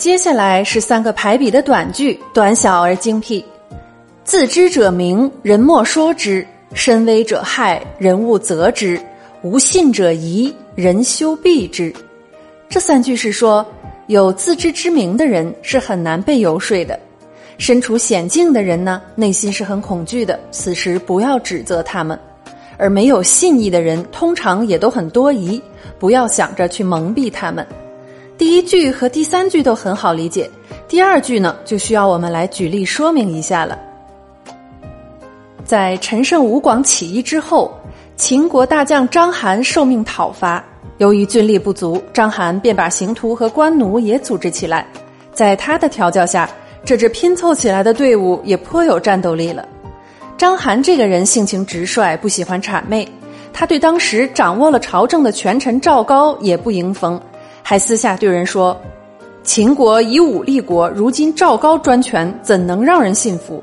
接下来是三个排比的短句，短小而精辟。自知者明，人莫说之；身危者害，人勿责之；无信者疑，人休避之。这三句是说，有自知之明的人是很难被游说的；身处险境的人呢，内心是很恐惧的，此时不要指责他们；而没有信义的人，通常也都很多疑，不要想着去蒙蔽他们。第一句和第三句都很好理解，第二句呢就需要我们来举例说明一下了。在陈胜吴广起义之后，秦国大将章邯受命讨伐，由于军力不足，章邯便把刑徒和官奴也组织起来，在他的调教下，这支拼凑起来的队伍也颇有战斗力了。章邯这个人性情直率，不喜欢谄媚，他对当时掌握了朝政的权臣赵高也不迎逢。还私下对人说：“秦国以武立国，如今赵高专权，怎能让人信服？”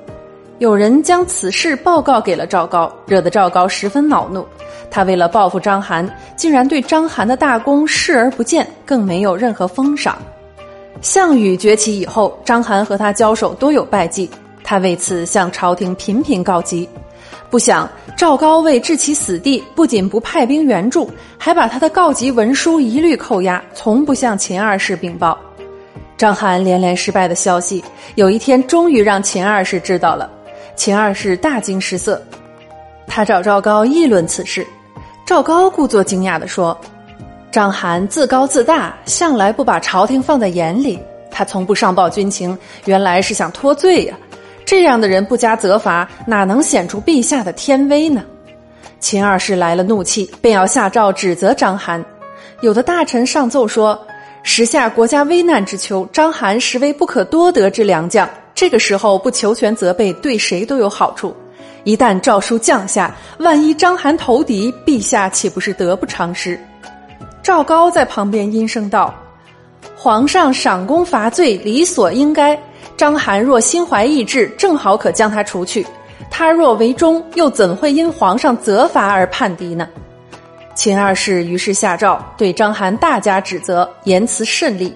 有人将此事报告给了赵高，惹得赵高十分恼怒。他为了报复章邯，竟然对章邯的大功视而不见，更没有任何封赏。项羽崛起以后，章邯和他交手多有败绩，他为此向朝廷频频告急。不想赵高为置其死地，不仅不派兵援助，还把他的告急文书一律扣押，从不向秦二世禀报。章邯连连失败的消息，有一天终于让秦二世知道了。秦二世大惊失色，他找赵高议论此事。赵高故作惊讶地说：“章邯自高自大，向来不把朝廷放在眼里。他从不上报军情，原来是想脱罪呀。”这样的人不加责罚，哪能显出陛下的天威呢？秦二世来了怒气，便要下诏指责章邯。有的大臣上奏说，时下国家危难之秋，章邯实为不可多得之良将。这个时候不求全责备，对谁都有好处。一旦诏书降下，万一章邯投敌，陛下岂不是得不偿失？赵高在旁边阴声道：“皇上赏功罚罪，理所应该。”章邯若心怀异志，正好可将他除去；他若为忠，又怎会因皇上责罚而叛敌呢？秦二世于是下诏对章邯大加指责，言辞甚厉。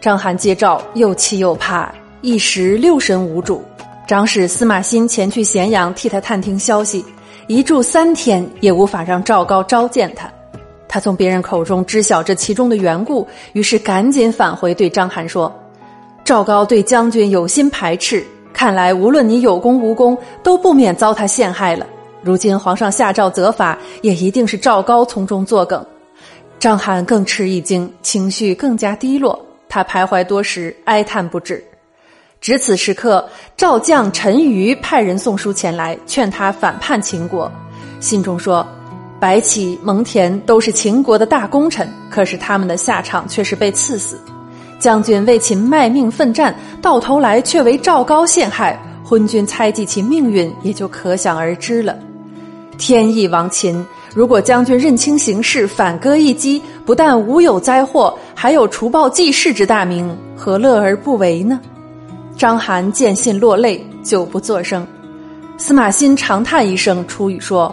章邯接诏，又气又怕，一时六神无主。长史司马欣前去咸阳替他探听消息，一住三天也无法让赵高召见他。他从别人口中知晓这其中的缘故，于是赶紧返回对章邯说。赵高对将军有心排斥，看来无论你有功无功，都不免遭他陷害了。如今皇上下诏责罚，也一定是赵高从中作梗。章邯更吃一惊，情绪更加低落，他徘徊多时，哀叹不止。值此时刻，赵将陈馀派人送书前来，劝他反叛秦国。信中说：“白起、蒙恬都是秦国的大功臣，可是他们的下场却是被赐死。”将军为秦卖命奋战，到头来却为赵高陷害，昏君猜忌其命运，也就可想而知了。天意亡秦，如果将军认清形势，反戈一击，不但无有灾祸，还有除暴济世之大名，何乐而不为呢？章邯见信落泪，久不作声。司马欣长叹一声，出语说：“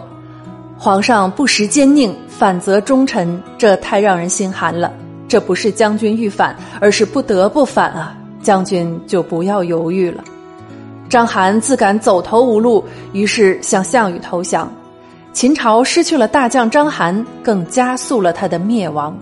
皇上不识奸佞，反责忠臣，这太让人心寒了。”这不是将军欲反，而是不得不反啊！将军就不要犹豫了。章邯自感走投无路，于是向项羽投降。秦朝失去了大将章邯，更加速了他的灭亡。